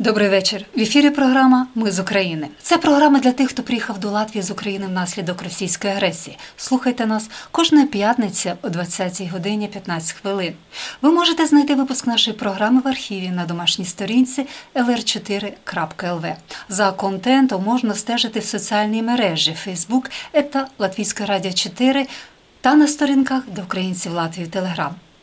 Добрий вечір. В ефірі програма Ми з України. Це програма для тих, хто приїхав до Латвії з України внаслідок російської агресії. Слухайте нас кожної п'ятниці о 20 годині 15 хвилин. Ви можете знайти випуск нашої програми в архіві на домашній сторінці lr4.lv. За контентом можна стежити в соціальній мережі Facebook та Латвійська радіо 4 та на сторінках до українців Латвії Телеграм.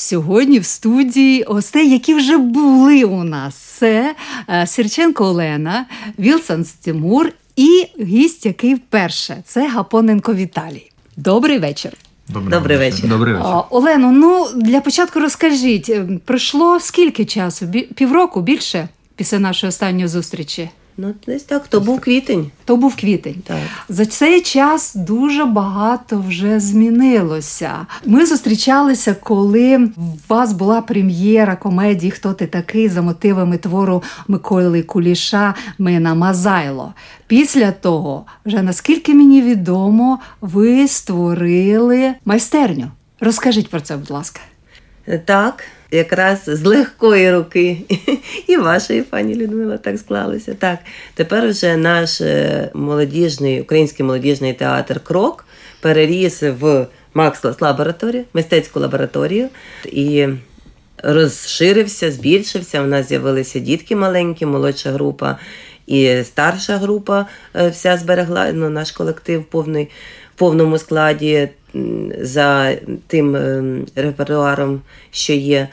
сьогодні в студії гостей, які вже були у нас. Це е, Сірченко Олена, Вілсон Тимур і гість, який вперше це Гапоненко Віталій. Добрий вечір. Добрий, Добрий вечір. Добрий вечір. А, Олено, ну для початку розкажіть, е, пройшло скільки часу? Півроку більше після нашої останньої зустрічі? Ну, десь так, то був квітень. То був квітень. Так. За цей час дуже багато вже змінилося. Ми зустрічалися, коли у вас була прем'єра комедії Хто ти такий за мотивами твору Миколи Куліша Мина Мазайло. Після того, вже наскільки мені відомо, ви створили майстерню. Розкажіть про це, будь ласка. Так, якраз з легкої руки і вашої пані Людмила так склалося. Так, тепер вже наш е, молодіжний, український молодіжний театр Крок переріс в Макслас лабораторію, мистецьку лабораторію і розширився, збільшився. У нас з'явилися дітки маленькі, молодша група і старша група е, вся зберегла ну, наш колектив повний, в повному складі за тим ем, репертуаром, що є.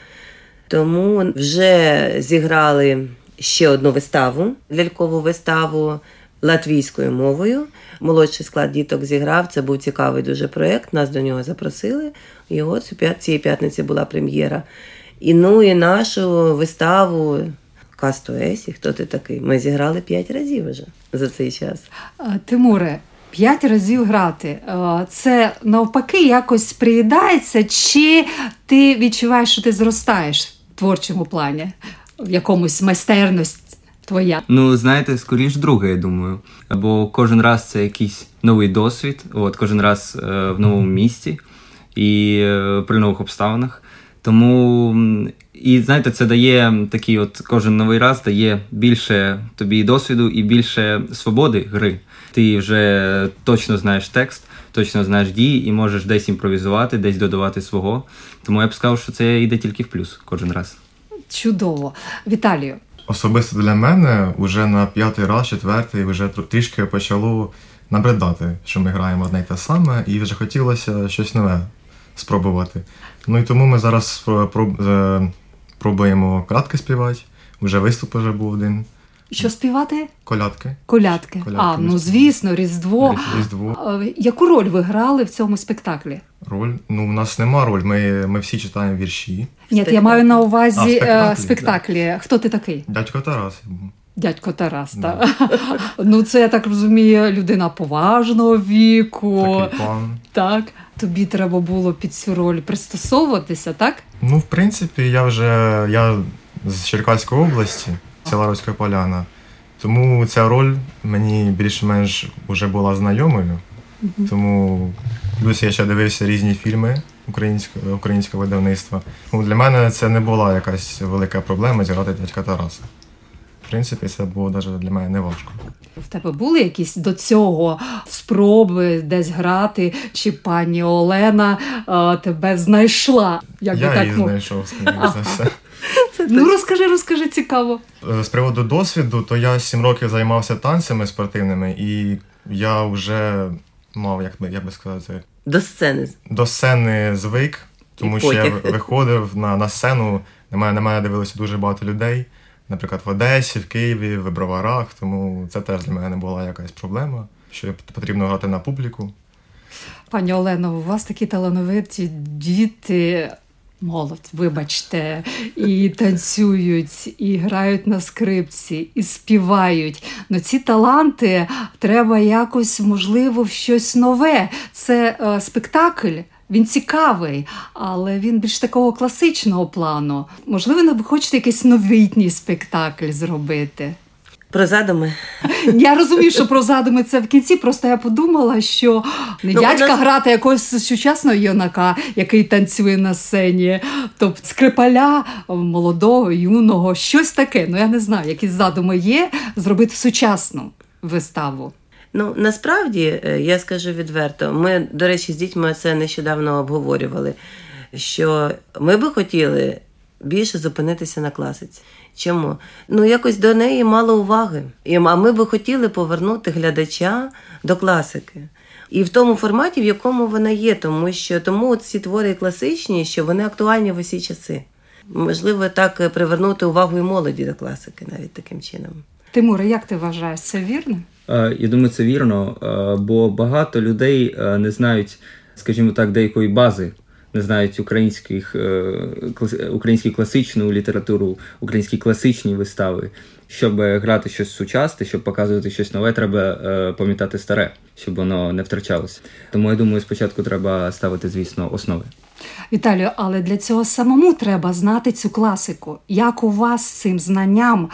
Тому вже зіграли ще одну виставу, лялькову виставу латвійською мовою. Молодший склад діток зіграв. Це був цікавий дуже проєкт. Нас до нього запросили. І от цієї п'ятниці була прем'єра. І ну і нашу виставу Касту Есі, хто ти такий? Ми зіграли п'ять разів вже за цей час. Тимуре, п'ять разів грати. Це навпаки якось приїдається, чи ти відчуваєш, що ти зростаєш в творчому плані, в якомусь майстерність твоя? Ну, знаєте, скоріш друге, я думаю. Бо кожен раз це якийсь новий досвід, от кожен раз е, в новому місті і е, при нових обставинах. Тому і знаєте, це дає такий, от кожен новий раз дає більше тобі досвіду і більше свободи гри. Ти вже точно знаєш текст, точно знаєш дії і можеш десь імпровізувати, десь додавати свого. Тому я б сказав, що це йде тільки в плюс кожен раз. Чудово. Віталію, Особисто для мене вже на п'ятий раз, четвертий, вже тр- трішки почало набридати, що ми граємо одне й те саме, і вже хотілося щось нове спробувати. Ну і тому ми зараз проб- е, пробуємо колядки співати. Вже виступ вже був один. що співати? Колядки. Колядки. Колядки а, ну звісно, Різдво. Різдво. Е, Яку роль ви грали в цьому спектаклі? Роль. Ну, у нас нема роль, ми, ми всі читаємо вірші. Ні, я маю на увазі е, спектаклі, спектаклі. Хто ти такий? Дядько Тарас. Дядько Тарас, так. ну, це я так розумію, людина поважного віку. Такий пан. Так. Тобі треба було під цю роль пристосовуватися, так? Ну, в принципі, я вже я з Черкаської області, села Руська Поляна. Тому ця роль мені більш-менш вже була знайомою. Тому плюс я ще дивився різні фільми українського, українського видавництва. Тому для мене це не була якась велика проблема зіграти дядька Тараса. В принципі, це було навіть для мене не важко. В тебе були якісь до цього спроби десь грати, чи пані Олена е, тебе знайшла? Як би я так її мов- знайшов, скоріше за все. Ну розкажи, розкажи цікаво. Е, З приводу досвіду, то я 7 років займався танцями спортивними, і я вже мав, як би, як би сказати, До сцени. до сцени звик, тому І що я виходив на, на сцену, на мене, на мене дивилося дуже багато людей. Наприклад, в Одесі, в Києві, в Броварах. Тому це теж для мене не була якась проблема, що потрібно грати на публіку. Пані Олено, у вас такі талановиті діти. Молодь, вибачте, і танцюють, і грають на скрипці, і співають. Ну ці таланти треба якось, можливо, в щось нове. Це е, спектакль, він цікавий, але він більш такого класичного плану. Можливо, ви хочете якийсь новітній спектакль зробити. Про задуми. Я розумію, що про задуми це в кінці. Просто я подумала, що не Ну, дядька нас- грати якогось сучасного юнака, який танцює на сцені, тобто скрипаля молодого, юного, щось таке. Ну я не знаю, які задуми є зробити сучасну виставу. Ну насправді е, я скажу відверто. Ми, до речі, з дітьми це нещодавно обговорювали. Що ми би хотіли більше зупинитися на класиці. Чому? Ну якось до неї мало уваги. А ми би хотіли повернути глядача до класики. І в тому форматі, в якому вона є, тому що тому ці твори класичні, що вони актуальні в усі часи. Можливо, так е, привернути увагу і молоді до класики, навіть таким чином. Тимуре, як ти вважаєш, це вірно? Е, Я думаю, це вірно, е, бо багато людей е, не знають, скажімо так, деякої бази, не знають українських, українську класичну літературу, українські класичні вистави. Щоб грати щось сучасне, щоб показувати щось нове, треба пам'ятати старе, щоб воно не втрачалося. Тому я думаю, спочатку треба ставити, звісно, основи. Віталію, але для цього самому треба знати цю класику. Як у вас з цим знанням?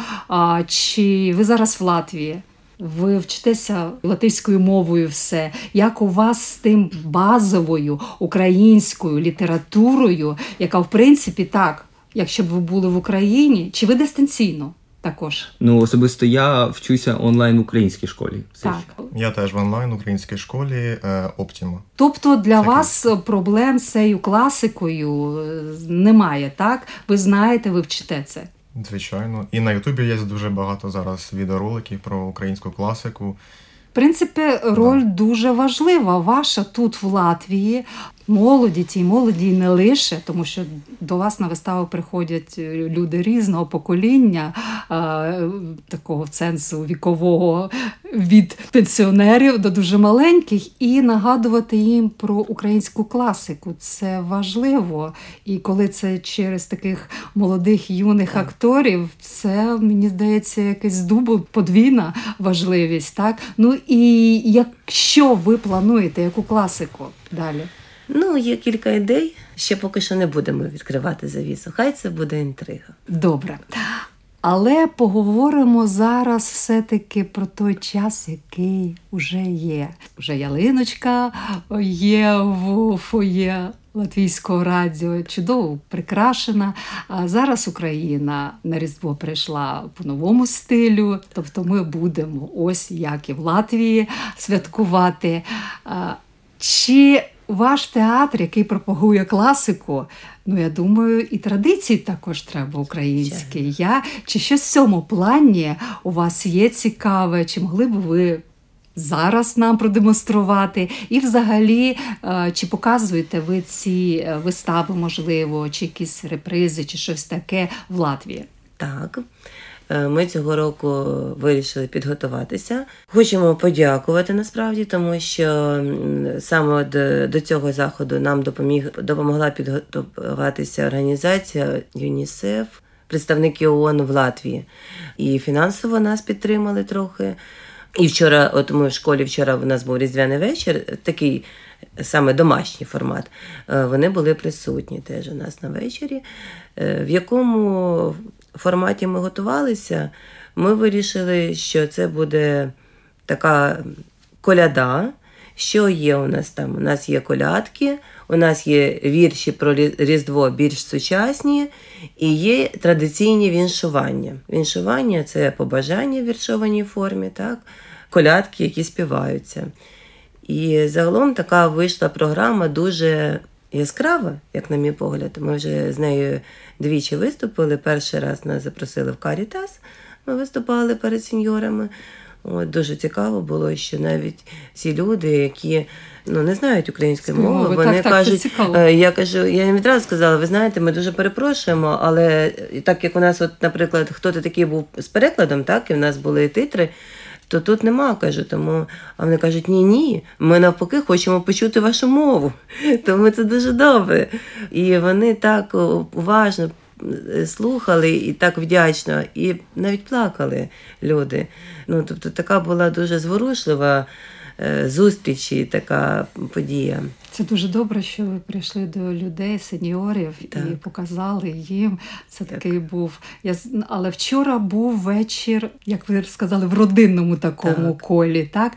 Чи ви зараз в Латвії? Ви вчитеся латиською мовою все. Як у вас з тим базовою українською літературою, яка в принципі так, якщо б ви були в Україні, чи ви дистанційно також? Ну, особисто я вчуся онлайн в українській школі. Так. Я теж в онлайн українській школі е, Оптіма. Тобто для Так. вас проблем з цією класикою е, немає, так? Ви знаєте, ви вчите це. Звичайно. І на Ютубі є дуже багато зараз відеороликів про українську класику. В принципі, роль дуже важлива ваша тут в Латвії. Молоді, тій молоді не лише, тому що до вас на виставу приходять е, люди різного покоління, такого сенсу вікового від пенсіонерів до дуже маленьких, і нагадувати їм про українську класику. Це важливо. І коли це через таких молодих юних акторів, це мені здається якась дубл подвійна важливість. Так ну і якщо ви плануєте яку класику далі? Ну, є кілька ідей. Ще поки що не будемо відкривати завісу. Хай це буде інтрига. Добре. Але поговоримо зараз все-таки про той час, який вже є. Вже ялиночка є в фоє Латвійського радіо, чудово прикрашена. А зараз Україна на Різдво прийшла по новому стилю. Тобто ми будемо ось як і в Латвії святкувати. Чи ваш театр, який пропагує класику, ну я думаю, і традиції також треба українські. Я чи щось в цьому плані у вас є цікаве? Чи могли б ви зараз нам продемонструвати? І взагалі, е, чи показуєте ви ці е, вистави, можливо, чи якісь репризи, чи щось таке в Латвії? Так. Е, Ми цього року вирішили підготуватися. Хочемо подякувати насправді, тому що саме до, до цього заходу нам допоміг допомогла підготуватися організація ЮНІСЕФ, представники ООН в Латвії. І фінансово нас підтримали трохи. І вчора, от ми в школі вчора у нас був різдвяний вечір, такий саме домашній формат. Е, Вони були присутні теж у нас на вечорі. Е, В якому форматі ми готувалися, ми вирішили, що це буде така коляда. Що є у нас там? У нас є колядки, у нас є вірші про Різдво більш сучасні, і є традиційні віншування. Віншування це побажання в віршованій формі, так? колядки, які співаються. І загалом така вийшла програма дуже яскрава, як на мій погляд. Ми вже з нею двічі виступили. Перший раз нас запросили в Карітас. Ми виступали перед сеньорами. От, дуже цікаво було, що навіть ці люди, які ну, не знають української Мови, мови, вони так, це кажуть, е, я кажу, я їм відразу сказала, ви знаєте, ми дуже перепрошуємо, але так як у нас, от, наприклад, хто-то такий був з перекладом, так, і в нас були титри. То тут нема, кажу, тому а вони кажуть, ні, ні, ми навпаки хочемо почути вашу мову. Тому це дуже добре. І вони так уважно е, слухали і так вдячно, і навіть плакали люди. Ну, тобто така була дуже зворушлива е, зустріч і така подія. Це дуже добре, що ви прийшли до людей, сеньорів, Так. і показали їм. Це такий був. Я але вчора був вечір, як ви сказали, в родинному такому Так. колі. Так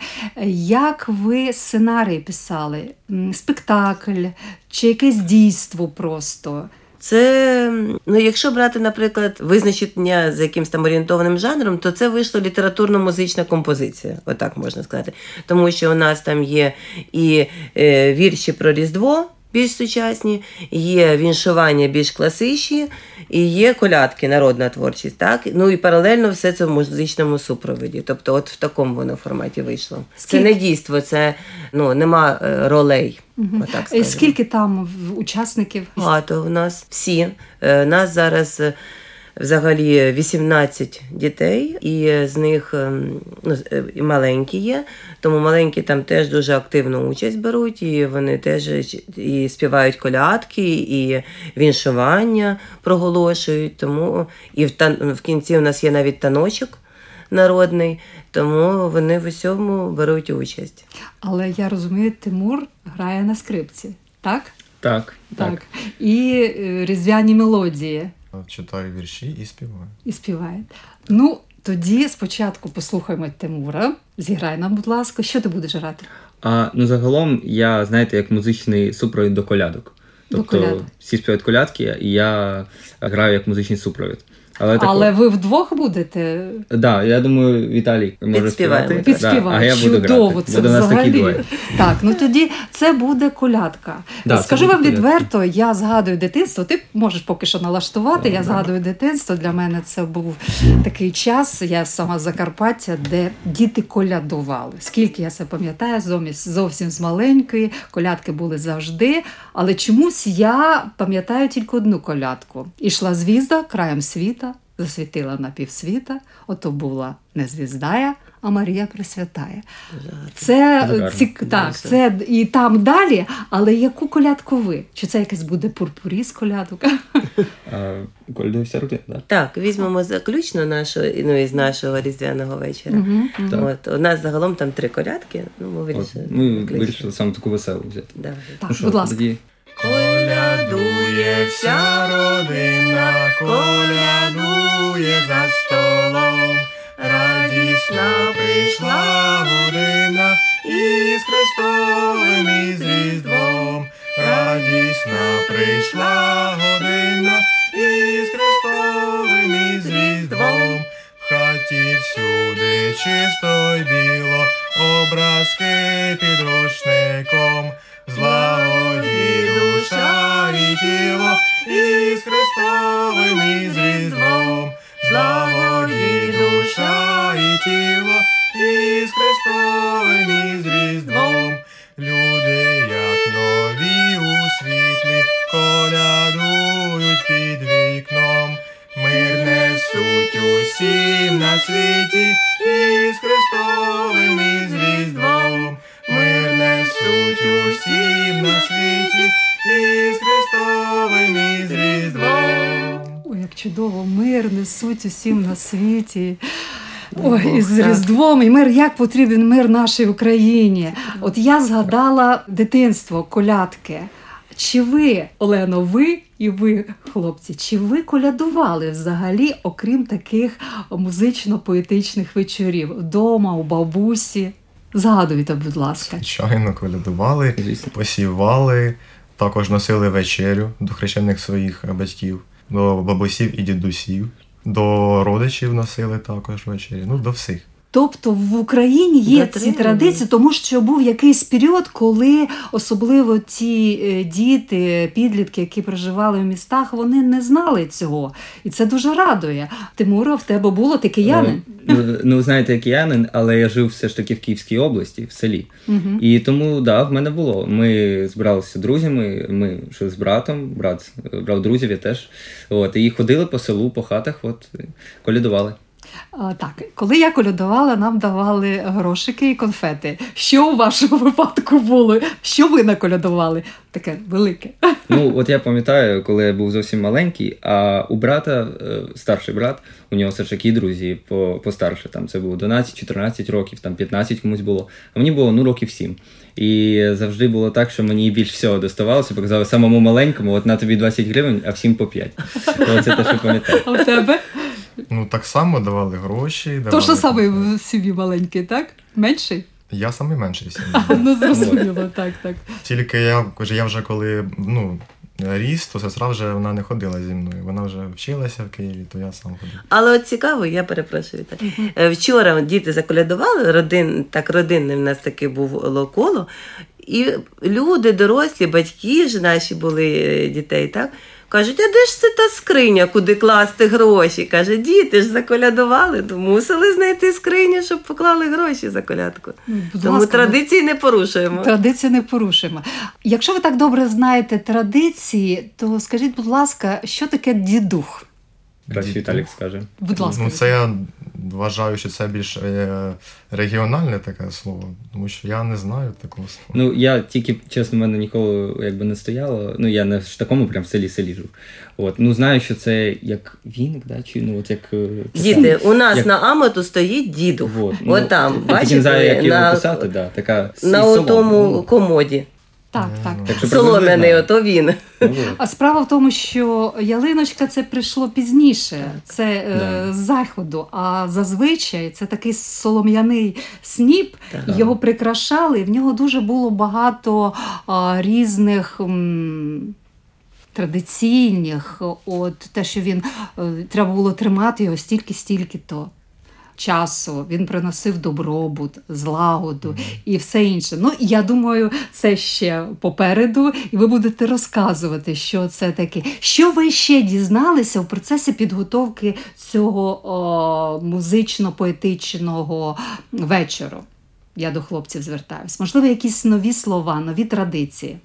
як ви сценарій писали? Спектакль чи якесь дійство просто? Це, ну, якщо брати, наприклад, визначення з якимось там орієнтованим жанром, то це вийшла літературно-музична композиція, отак можна сказати. Тому що у нас там є і е, вірші про Різдво. Більш сучасні, є віншування більш класичні, і є колядки, народна творчість. Так? Ну і паралельно все це в музичному супроводі. Тобто, от в такому воно форматі вийшло. Це не дійство, це ну, нема ролей. ролей. Отак Е. Скільки там учасників? Багато в нас всі. У Нас зараз е, взагалі 18 дітей, і з них ем, ну, е, і маленькі є. Тому маленькі там теж дуже активну участь беруть, і вони теж і співають колядки, і віншування проголошують. Тому і в, тан- в кінці у нас є навіть таночок народний, тому вони в усьому беруть участь. Але я розумію, Тимур грає на скрипці, так? Так, так. Так. І е, різдвяні мелодії. Читаю вірші і співаю. і співає. Ну, тоді спочатку послухаємо Тимура. Зіграй нам, будь ласка, що ти будеш грати? А ну загалом я, знаєте, як музичний супровід до колядок. До Тобто колядок. всі співають колядки, і я граю як музичний супровід. Але, Але ви вдвох будете Да, я думаю, Віталій може Підспіваємо. співати. підспівати. Да, а я буду Чудово, грати. це Буде у нас такий взагалі. дует. Так, ну тоді це буде колядка. Да, це Скажу буде вам колядка. відверто, я згадую дитинство. Ти можеш поки що налаштувати. Я згадую дитинство. Для мене це був такий час. Я сама з Закарпаття, де діти колядували. Скільки я це пам'ятаю, зовсім, зовсім з маленької. Колядки були завжди. Але чомусь я пам'ятаю тільки одну колядку. Ішла звізда краєм світа. Засвітила на півсвіта, ото була не звіздая, а Марія Пресвятая. Це Дуже гарно. цік... так, це і там далі, але яку колядку ви? Чи це якась буде пурпуріс колядок? А, Колядує вся родина, так. Так, візьмемо заключно нашу, ну, із нашого різдвяного вечора. Мгм. От, у нас загалом там три колядки. Ну, ми От, вирішили. ми вирішили саме таку веселу взяти. Да. Так, ну що, будь ласка. тоді Колядує вся родина, колядує за столом. Радісна прийшла година із Христовим і з Різдвом. Радісна прийшла година із Христовим і з Різдвом. В хаті всюди чисто й біло, образки під мир усім на світі. Ой, і з Різдвом, і мир, як потрібен мир нашій Україні. От я згадала дитинство, колядки. Чи ви, Олено, ви і ви, хлопці, чи ви колядували взагалі, окрім таких музично-поетичних вечорів вдома, у бабусі? Згадуйте, будь ласка. Звичайно, колядували, посівали, також носили вечерю до хрещених своїх батьків, до бабусів і дідусів, до родичів носили також ввечері, Ну, до всіх. Тобто в Україні є ці традиції, тому що був якийсь період, коли особливо ті е, діти, підлітки, які проживали в містах, вони не знали цього. І це дуже радує. Тимура, в тебе було ти киянин? Ну, ну, знаєте, я киянин, але я жив все ж таки в Київській області, в селі. Мгм. І тому, да, в мене було. Ми збиралися друзями, ми жили з братом, брат е, брав друзів, я теж. От, і ходили по селу, по хатах, от, колядували. Так, коли я колядувала, нам давали грошики і конфети. Що у вашому випадку було? Що ви наколядували? Таке велике. Ну, от я пам'ятаю, коли я був зовсім маленький, а у брата, е, старший брат, у нього все ж таки друзі по- постарше. Там це було 12-14 років, там 15 комусь було. А мені було ну років 7. І завжди було так, що мені більш всього доставалося, показали самому маленькому, от на тобі 20 гривень, а всім по 5. Оце те, що пам'ятаю. А у тебе? Ну, так само давали гроші. Давали... То, що саме в сім'ї маленький, так? Менший? Я самий менший в сім'ї. Ну, зрозуміло, так, так. Тільки я, я вже коли ну, ріс, то сестра вже вона не ходила зі мною. Вона вже вчилася в Києві, то я сам ходив. Але от цікаво, я перепрошую. Так. Е, Вчора діти заколядували, родин, так родинне в нас таке було коло. І люди, дорослі, батьки ж наші були е, дітей, так? Кажуть, а де ж це та скриня, куди класти гроші? Каже, діти ж заколядували, то мусили знайти скриню, щоб поклали гроші за колядку. Ну, Будь Тому ласка, традиції не порушуємо. Традиції не порушуємо. Якщо ви так добре знаєте традиції, то скажіть, будь ласка, що таке дідух? Краще Віталік скаже. Будь ласка. Ну, це я вважаю, що це більш е, регіональне таке слово, тому що я не знаю такого слова. Ну, я тільки, чесно, в мене ніколи якби не стояло. Ну, я не в такому прям селі селі жив. От. Ну, знаю, що це як віник, да? чи ну, от як. е, Діти, у нас Як- на Амоту стоїть діду. Вот, От там, я знаю, бачите, як його на, писати, да, така на тому Ну, комоді. Так, так. так що Солом'яний, ото він. Ну. А справа в тому, що ялиночка це прийшло пізніше, це е, Да. з заходу. А зазвичай це такий солом'яний сніп, Так. його прикрашали, і в нього дуже було багато а, різних. м, Традиційних, от те, що він е, треба було тримати його стільки-стільки то часу. Він приносив добробут, злагоду і все інше. Ну я думаю, це ще попереду, і ви будете розказувати, що це таке. Що ви ще дізналися в процесі підготовки цього о, музично-поетичного вечору? Я до хлопців звертаюсь. Можливо, якісь нові слова, нові традиції.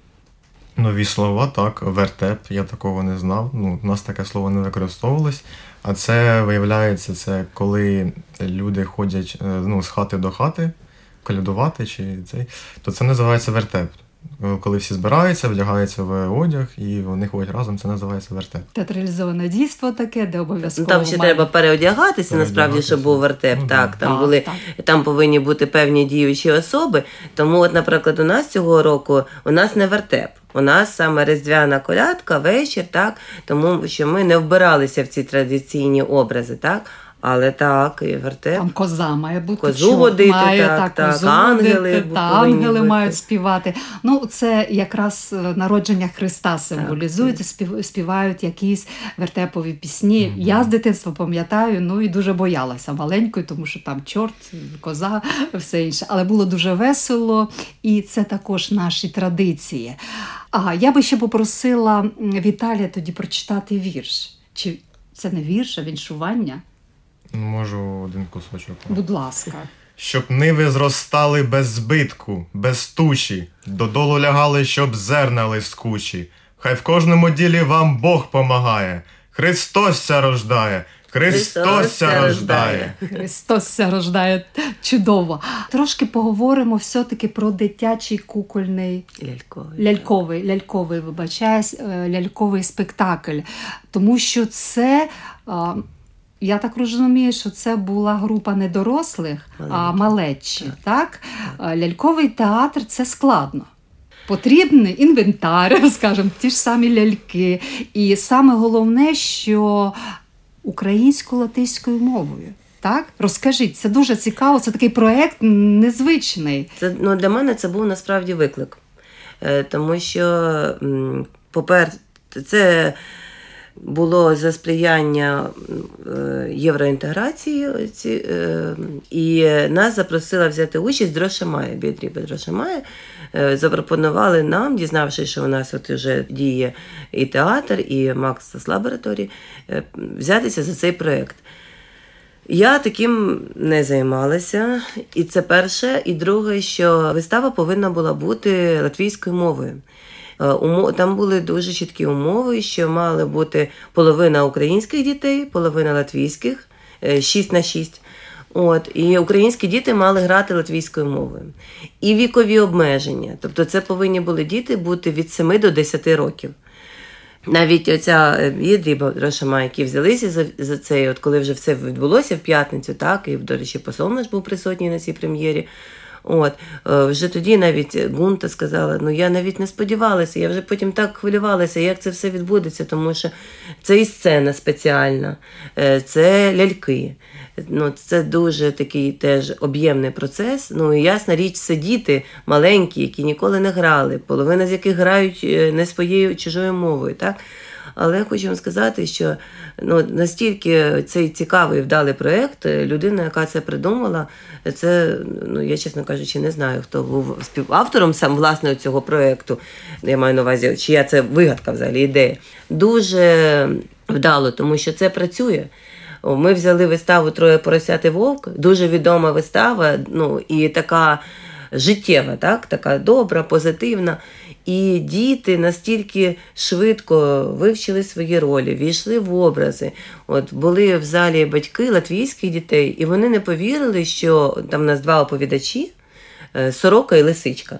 Нові слова, так, вертеп, я такого не знав. Ну, у нас таке слово не використовувалось. А це виявляється, це коли люди ходять е, ну, з хати до хати, колядувати чи цей, то це називається вертеп. Е, Коли всі збираються, вдягаються в одяг і вони ходять разом, це називається вертеп. Театралізоване дійство таке, де обов'язково Там ще має- треба переодягатися, насправді, щоб був вертеп. Ну, так, да. там Так, були так. там повинні бути певні діючі особи. Тому, от, наприклад, у нас цього року у нас не вертеп. У нас саме різдвяна колядка, вечір, так, тому що ми не вбиралися в ці традиційні образи, так. Але так, і вертеп. Там коза має бути. Козу чорт водити, має, так, так, козу ангели водити, та, ангели бути. мають співати. Ну, це якраз е, народження Христа символізують, і спів- співають якісь вертепові пісні. Я з дитинства пам'ятаю, ну і дуже боялася маленькою, тому що там чорт, коза, все інше. Але було дуже весело, і це також наші традиції. А я би ще попросила Віталія тоді прочитати вірш. Чи це не вірш, а віншування? Можу один кусочок. Будь ласка. Щоб ниви зростали без збитку, без туші, додолу лягали, щоб зерна лискучі. Хай в кожному ділі вам Бог помагає. Христос ся рождає, Христос ся рождає. Христос ся рождає чудово. Трошки поговоримо все-таки про дитячий кукольний Ляльковий. ляльковий, ляльковий, вибачаюсь, е, ляльковий спектакль. Тому що це. Я так розумію, що це була група не дорослих, а малечі. Так? А Ляльковий театр це складно. Потрібний інвентар, скажімо, ті ж самі ляльки. І саме головне, що українсько-латиською мовою. Так? Розкажіть, це дуже цікаво, це такий проект незвичний. Це ну, для мене це був насправді виклик. Е, тому що, м, по-перше, це було за сприяння е, євроінтеграції, ці, е, і нас запросила взяти участь Дрошамає, Бідрі Дрошамає. Е, запропонували нам, дізнавшись, що у нас от вже діє і театр, і Макс Лабораторі, е, взятися за цей проєкт. Я таким не займалася, і це перше. І друге, що вистава повинна була бути латвійською мовою. Е, Там були дуже чіткі умови, що мали бути половина українських дітей, половина латвійських, 6 на 6. От, і українські діти мали грати латвійською мовою. І вікові обмеження. Тобто це повинні були діти бути від 7 до 10 років. Навіть оця е, Ідрі Рошама, які взялися за, за це, от коли вже все відбулося в п'ятницю, так, і, до речі, посол наш був присутній на цій прем'єрі. От, е, вже тоді навіть Гунта сказала: ну я навіть не сподівалася, я вже потім так хвилювалася, як це все відбудеться, тому що це і сцена спеціальна, е, це ляльки. Ну, це дуже такий теж об'ємний процес. Ну і ясна річ, це діти маленькі, які ніколи не грали, половина з яких грають е, не своєю чужою мовою. Так? Але хочу вам сказати, що ну, настільки цей цікавий вдалий проєкт, е, людина, яка це придумала, це, ну я чесно кажучи, не знаю, хто був співавтором сам власне цього проєкту. Я маю на увазі, чия це вигадка взагалі ідея. Дуже вдало, тому що це працює. Ми взяли виставу Троє поросяти вовк, дуже відома вистава, ну і така життєва, так? така добра, позитивна. І діти настільки швидко вивчили свої ролі, війшли в образи. От були в залі батьки латвійських дітей, і вони не повірили, що там у нас два оповідачі е, сорока і лисичка,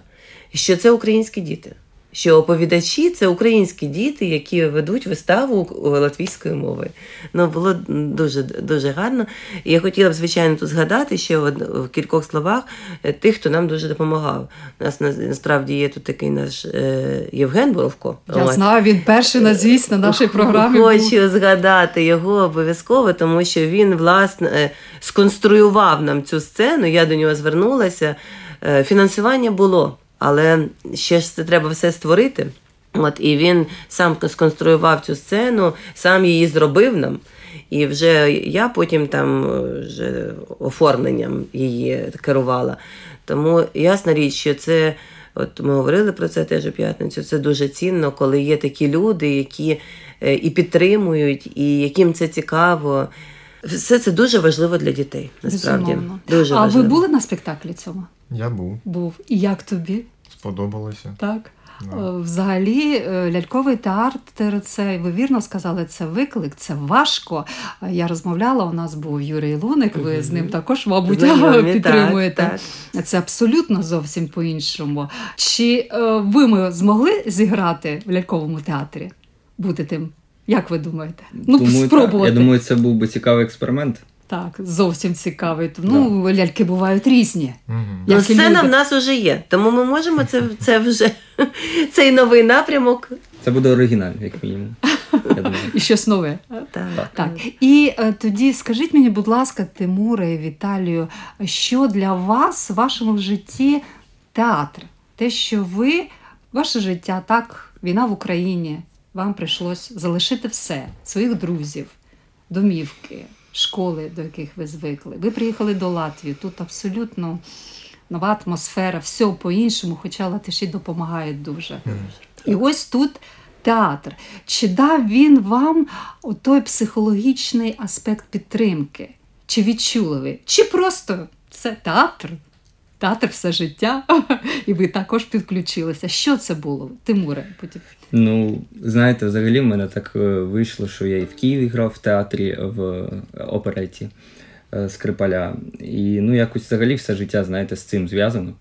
що це українські діти. Що оповідачі це українські діти, які ведуть виставу латвійською мовою. Ну було дуже дуже гарно. І я хотіла б, звичайно, тут згадати ще в кількох словах е, тих, хто нам дуже допомагав. У нас насправді є тут такий наш е, Євген Боровко. Я знаю, він перший на нашій програмі. Хочу був. згадати його обов'язково, тому що він власне е, сконструював нам цю сцену. Я до нього звернулася. Фінансування було. Але ще ж це треба все створити. От І він сам сконструював цю сцену, сам її зробив нам. І вже я потім там вже оформленням її керувала. Тому ясна річ, що це, от ми говорили про це теж у п'ятницю. Це дуже цінно, коли є такі люди, які і підтримують, і яким це цікаво. Все це дуже важливо для дітей. Насправді дуже а важливо. ви були на спектаклі цьому? Я був. Був. І як тобі? Сподобалося. Так. No. Взагалі, ляльковий театр, це ви вірно сказали, це виклик, це важко. Я розмовляла, у нас був Юрій Луник, ви з ним також, мабуть, Знайомі, підтримуєте. Так, так. Це абсолютно зовсім по-іншому. Чи ви ми змогли зіграти в ляльковому театрі? Бути тим? Як ви думаєте? Ну, думаю, спробувати. Так. Я думаю, це був би цікавий експеримент. Так, зовсім цікавий. Ну, да. ляльки бувають різні. Угу. Ну, сцена в нас вже є, тому ми можемо це це вже цей новий напрямок. Це буде оригінально, як мінімум. Я думаю. І щось нове. Так. так. І е, тоді скажіть мені, будь ласка, Тимуре і Віталію, що для вас в вашому житті театр? Те, що ви, ваше життя, так, війна в Україні, вам прийшлось залишити все, своїх друзів, домівки школи, до яких ви звикли. Ви приїхали до Латвії, тут абсолютно нова атмосфера, все по-іншому, хоча латиші допомагають дуже. І ось тут театр. Чи дав він вам той психологічний аспект підтримки? Чи відчули ви? Чи просто це театр? Театр все життя, і ви також підключилися. Що це було, Тимуре? Потім. Ну, знаєте, взагалі в мене так вийшло, що я і в Києві грав в театрі в опереті Скрипаля. І ну, якось взагалі все життя, знаєте, з цим зв'язано.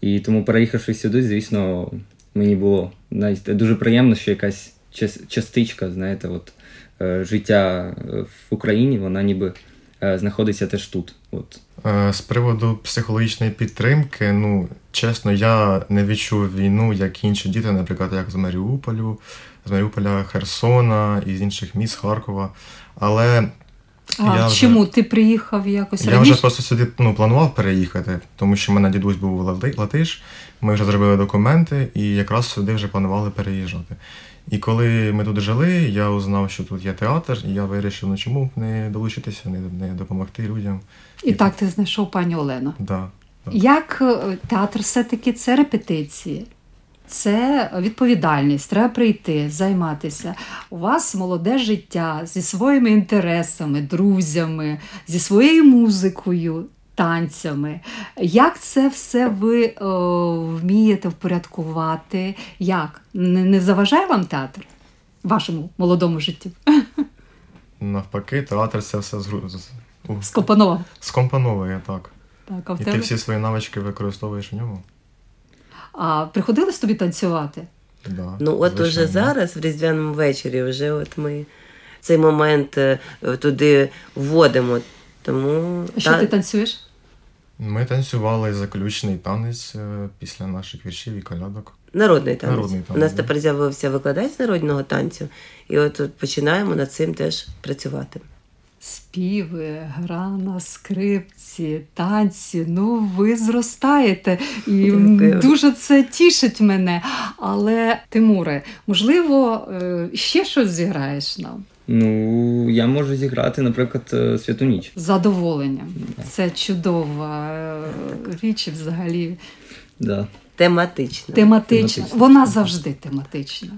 І тому, переїхавши сюди, звісно, мені було навіть дуже приємно, що якась частичка, знаєте, от, життя в Україні, вона ніби знаходиться теж тут. От. З приводу психологічної підтримки, ну чесно, я не відчув війну, як інші діти, наприклад, як з Маріуполю, з Маріуполя, Херсона і з інших міст Харкова. Але а я чому вже, ти приїхав якось? Я раніше? вже просто сюди ну, планував переїхати, тому що в мене дідусь був латиш. Ми вже зробили документи і якраз сюди вже планували переїжджати. І коли ми тут жили, я узнав, що тут є театр, і я вирішив, ну чому б не долучитися, не, не допомогти людям. І так ти знайшов пані Олену. Да, так. Як е, театр все-таки це репетиції, це відповідальність, треба прийти, займатися. У вас молоде життя зі своїми інтересами, друзями, зі своєю музикою, танцями. Як це все ви о, вмієте впорядкувати? Як? Не, не заважає вам театр вашому молодому житті? Навпаки, театр це все згру... з- у- скомпоновує, так. Так, а в І ти всі свої навички використовуєш в ньому. А приходилось тобі танцювати? Да, Ну, от уже звичайно. зараз, в різдвяному вечорі, вже от ми цей момент е, туди вводимо. Тому А що та- ти танцюєш? Ми танцювали заключний танець е, після наших віршів і колядок. народний танець. Народний танець, У нас тепер з'явився викладач з народного танцю, і от, от починаємо над цим теж працювати. Співи, гра на скрипці, танці. Ну, ви зростаєте. І Дякую. дуже це тішить мене. Але, Тимуре, можливо, е, ще щось зіграєш нам Ну, я можу зіграти, наприклад, е, святу ніч. Задоволення. задоволенням. Це чудова е, річ, взагалі Да. тематична. Тематична. Вона завжди тематична.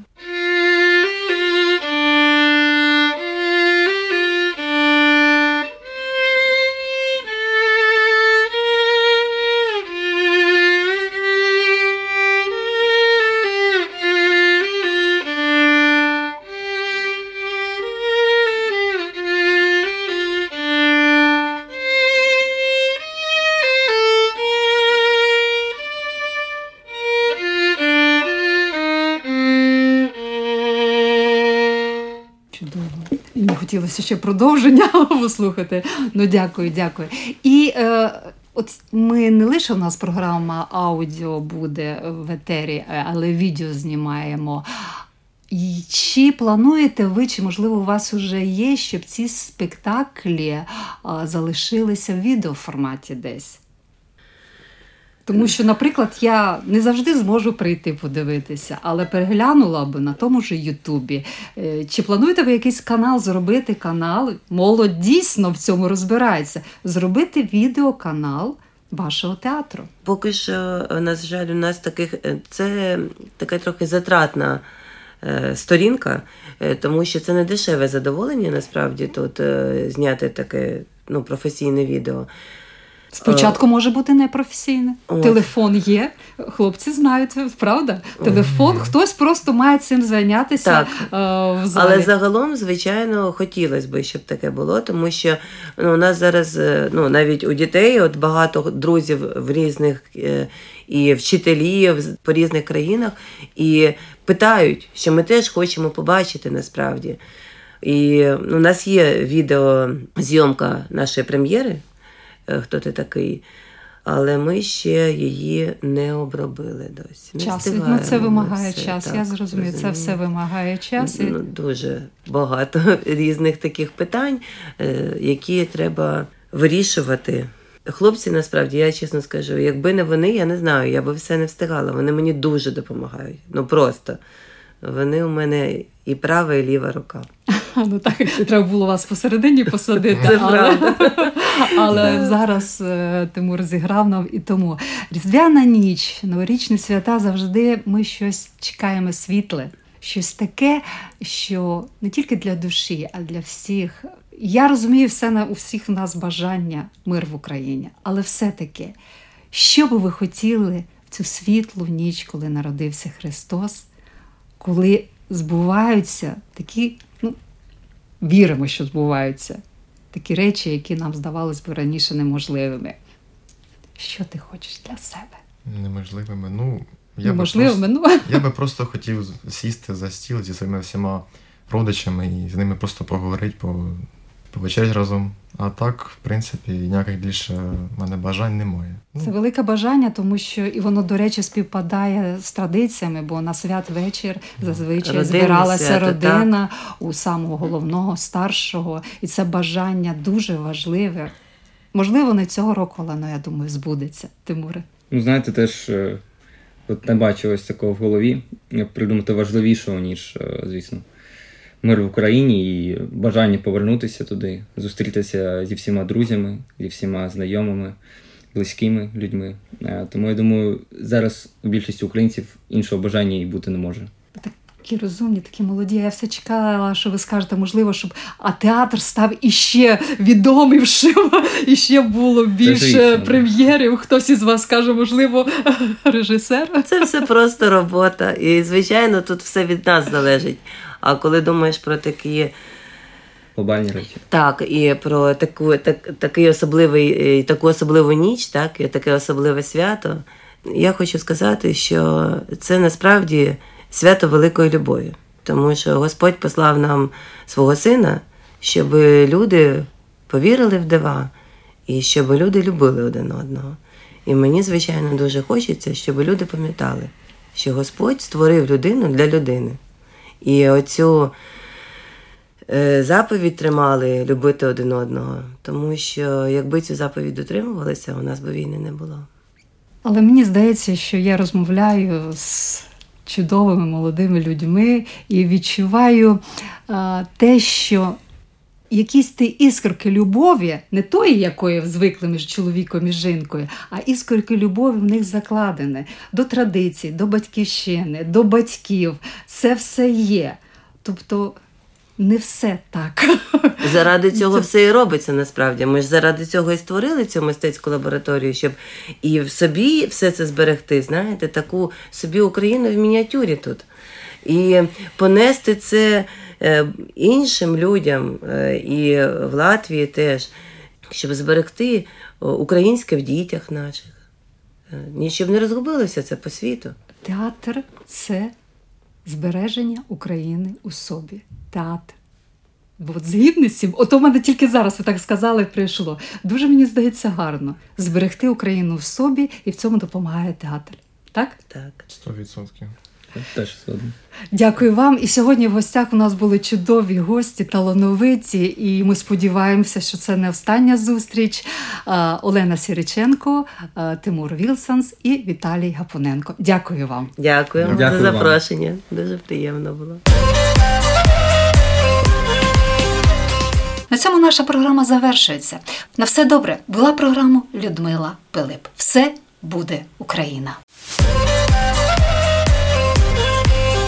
Хотілося ще продовження послухати. Ну, дякую, дякую. І е, от ми не лише у нас програма аудіо буде в етері, е, але відео знімаємо. І чи плануєте ви, чи можливо у вас вже є, щоб ці спектаклі а, залишилися в відеоформаті десь? Тому що, наприклад, я не завжди зможу прийти подивитися, але переглянула би на тому ж Ютубі. Е, Чи плануєте ви якийсь канал зробити канал? Молодь дійсно в цьому розбирається. Зробити відеоканал вашого театру. Поки що, е, на жаль, у нас таких е, це така трохи затратна сторінка, тому що це не дешеве задоволення насправді тут зняти таке ну, професійне відео. Спочатку може бути непрофесійне. От. Телефон є, хлопці знають, правда? Телефон, хтось просто має цим зайнятися Так. е, в залі. Але загалом, звичайно, хотілося б, щоб таке було, тому що ну, у нас зараз е, ну, навіть у дітей от багато друзів в різних е, і вчителів по різних країнах, і питають, що ми теж хочемо побачити насправді. І ну, у нас є відеозйомка нашої прем'єри, е, хто ти такий. Але ми ще її не обробили досі. Не час. Ну, це вимагає все, час. так, Я зрозумію, це все вимагає час. І... Ну, дуже багато різних таких питань, е, які треба вирішувати. Хлопці, насправді, я чесно скажу, якби не вони, я не знаю, я би все не встигала. Вони мені дуже допомагають. Ну просто. Вони у мене і права, і ліва рука. Ну так треба було вас посередині посадити. Це але, правда. Але зараз е, Тимур зіграв нам і тому. Різдвяна ніч, новорічні свята завжди ми щось чекаємо світле, щось таке, що не тільки для душі, а для всіх. Я розумію, все на у всіх в нас бажання мир в Україні, але все-таки, що би ви хотіли в цю світлу ніч, коли народився Христос, коли збуваються такі, ну, віримо, що збуваються такі речі, які нам здавалось би раніше неможливими. Що ти хочеш для себе? Неможливими. Ну, я би, просто, ну я би просто хотів сісти за стіл зі своїми всіма родичами і з ними просто поговорити, по, повечерять разом. А так, в принципі, ніяких більше в мене бажань немає. Ну, це велике бажання, тому що і воно, до речі, співпадає з традиціями, бо на святвечір зазвичай Родинне збиралася свято, родина у самого головного, старшого, і це бажання дуже важливе. Можливо, не цього року, але ну, я думаю, збудеться. Тимуре. Ну, знаєте, теж е, От не бачу ось такого в голові, як придумати важливішого, ніж, е, звісно, мир в Україні і бажання повернутися туди, зустрітися зі всіма друзями, зі всіма знайомими, близькими людьми. Е, Тому я думаю, зараз у більшості українців іншого бажання і бути не може. Такі розумні, такі молоді. Я все чекала, що ви скажете, можливо, щоб а театр став іще відомішим, і ще було більше прем'єрів. Хтось із вас каже, можливо, режисер. Це все просто робота. І, звичайно, тут все від нас залежить. А коли думаєш про такі Глобальні речі. Так, і про таку, так, такий особливий, е, таку особливу ніч, так, і таке особливе свято. Я хочу сказати, що це насправді свято великої любові, тому що Господь послав нам свого сина, щоб люди повірили в дива і щоб люди любили один одного. І мені, звичайно, дуже хочеться, щоб люди пам'ятали, що Господь створив людину для людини. І оцю е, заповідь тримали любити один одного, тому що якби цю заповідь дотримувалися, у нас би війни не було. Але мені здається, що я розмовляю з чудовими молодими людьми і відчуваю а, те, що якісь ті іскорки любові, не тої, якої звикли між чоловіком і жінкою, а іскорки любові в них закладені до традицій, до батьківщини, до батьків. Це все є. Тобто не все так. Заради цього все і робиться насправді. Ми ж заради цього і створили цю мистецьку лабораторію, щоб і в собі все це зберегти, знаєте, таку собі Україну в мініатюрі тут. І понести це іншим людям, е, і в Латвії теж, щоб зберегти українське в дітях наших. Е, Ні, щоб не розгубилося це по світу. Театр це збереження України у собі. Театр. Бо от згідно з цим, от у мене тільки зараз ви так сказали, прийшло. Дуже мені здається гарно зберегти Україну в собі, і в цьому допомагає театр. Так? Так. Сто відсотків. Теж згоден. Дякую вам. І сьогодні в гостях у нас були чудові гості, талановиті, і ми сподіваємося, що це не остання зустріч. Олена Сіриченко, Тимур Вілсанс і Віталій Гапоненко. Дякую вам. Дякую, Дякую за вам. запрошення. Дуже приємно було. На цьому наша програма завершується. На все добре. Була програма Людмила Пилип. Все буде Україна.